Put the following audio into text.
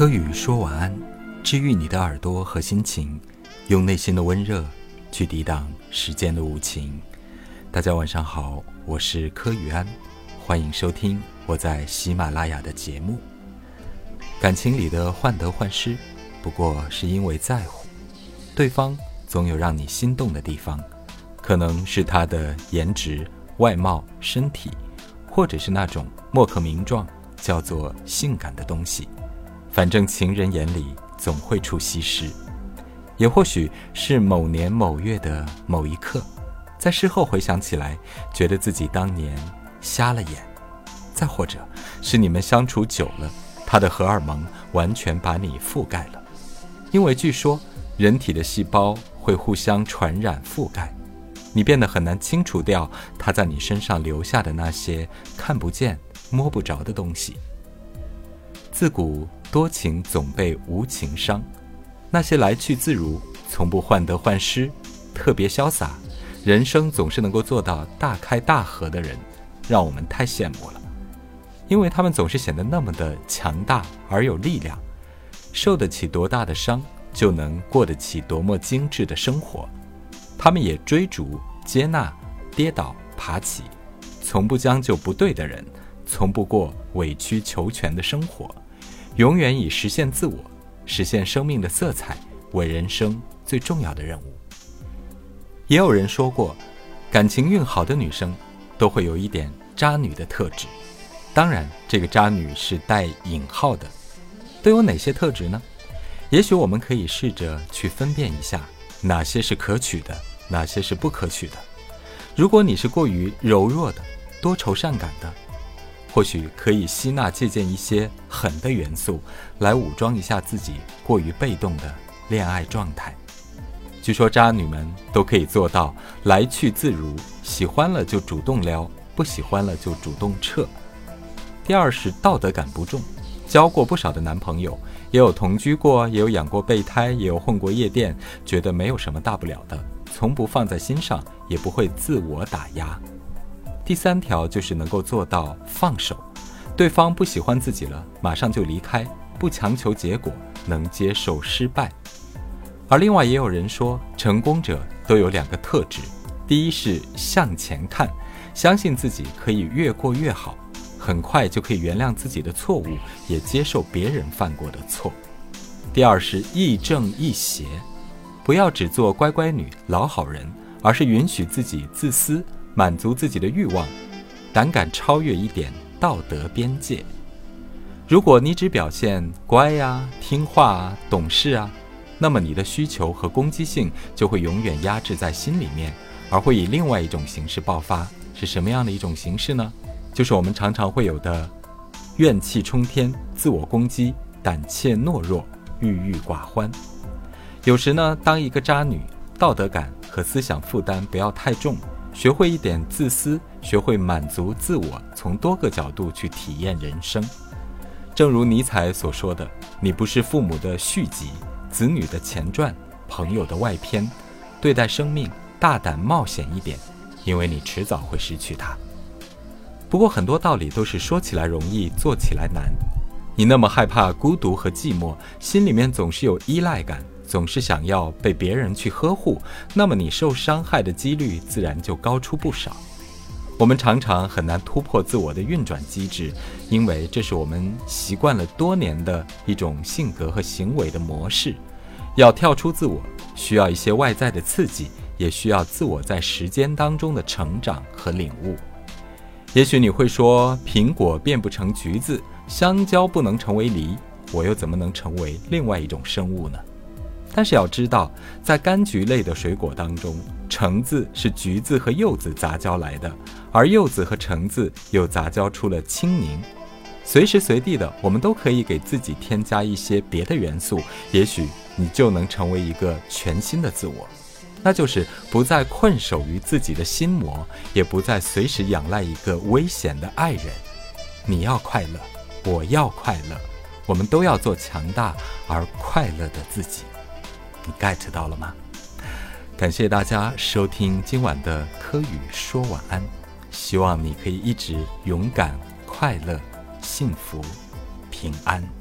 柯宇说晚安，治愈你的耳朵和心情，用内心的温热去抵挡时间的无情。大家晚上好，我是柯宇安，欢迎收听我在喜马拉雅的节目。感情里的患得患失，不过是因为在乎对方，总有让你心动的地方，可能是他的颜值、外貌、身体，或者是那种莫可名状，叫做性感的东西。反正情人眼里总会出西施，也或许是某年某月的某一刻，在事后回想起来，觉得自己当年瞎了眼；再或者是你们相处久了，他的荷尔蒙完全把你覆盖了。因为据说人体的细胞会互相传染覆盖，你变得很难清除掉他在你身上留下的那些看不见、摸不着的东西。自古。多情总被无情伤，那些来去自如、从不患得患失、特别潇洒、人生总是能够做到大开大合的人，让我们太羡慕了。因为他们总是显得那么的强大而有力量，受得起多大的伤，就能过得起多么精致的生活。他们也追逐、接纳、跌倒、爬起，从不将就不对的人，从不过委曲求全的生活。永远以实现自我、实现生命的色彩为人生最重要的任务。也有人说过，感情运好的女生都会有一点渣女的特质。当然，这个渣女是带引号的。都有哪些特质呢？也许我们可以试着去分辨一下，哪些是可取的，哪些是不可取的。如果你是过于柔弱的、多愁善感的，或许可以吸纳借鉴一些狠的元素，来武装一下自己过于被动的恋爱状态。据说渣女们都可以做到来去自如，喜欢了就主动撩，不喜欢了就主动撤。第二是道德感不重，交过不少的男朋友，也有同居过，也有养过备胎，也有混过夜店，觉得没有什么大不了的，从不放在心上，也不会自我打压。第三条就是能够做到放手，对方不喜欢自己了，马上就离开，不强求结果，能接受失败。而另外也有人说，成功者都有两个特质：第一是向前看，相信自己可以越过越好，很快就可以原谅自己的错误，也接受别人犯过的错；第二是亦正亦邪，不要只做乖乖女、老好人，而是允许自己自私。满足自己的欲望，胆敢超越一点道德边界。如果你只表现乖呀、听话啊、懂事啊，那么你的需求和攻击性就会永远压制在心里面，而会以另外一种形式爆发。是什么样的一种形式呢？就是我们常常会有的怨气冲天、自我攻击、胆怯懦弱、郁郁寡欢。有时呢，当一个渣女，道德感和思想负担不要太重。学会一点自私，学会满足自我，从多个角度去体验人生。正如尼采所说的：“你不是父母的续集，子女的前传，朋友的外篇。对待生命，大胆冒险一点，因为你迟早会失去它。”不过，很多道理都是说起来容易，做起来难。你那么害怕孤独和寂寞，心里面总是有依赖感。总是想要被别人去呵护，那么你受伤害的几率自然就高出不少。我们常常很难突破自我的运转机制，因为这是我们习惯了多年的一种性格和行为的模式。要跳出自我，需要一些外在的刺激，也需要自我在时间当中的成长和领悟。也许你会说，苹果变不成橘子，香蕉不能成为梨，我又怎么能成为另外一种生物呢？但是要知道，在柑橘类的水果当中，橙子是橘子和柚子杂交来的，而柚子和橙子又杂交出了青柠。随时随地的，我们都可以给自己添加一些别的元素，也许你就能成为一个全新的自我。那就是不再困守于自己的心魔，也不再随时仰赖一个危险的爱人。你要快乐，我要快乐，我们都要做强大而快乐的自己。你 get 到了吗？感谢大家收听今晚的柯宇说晚安，希望你可以一直勇敢、快乐、幸福、平安。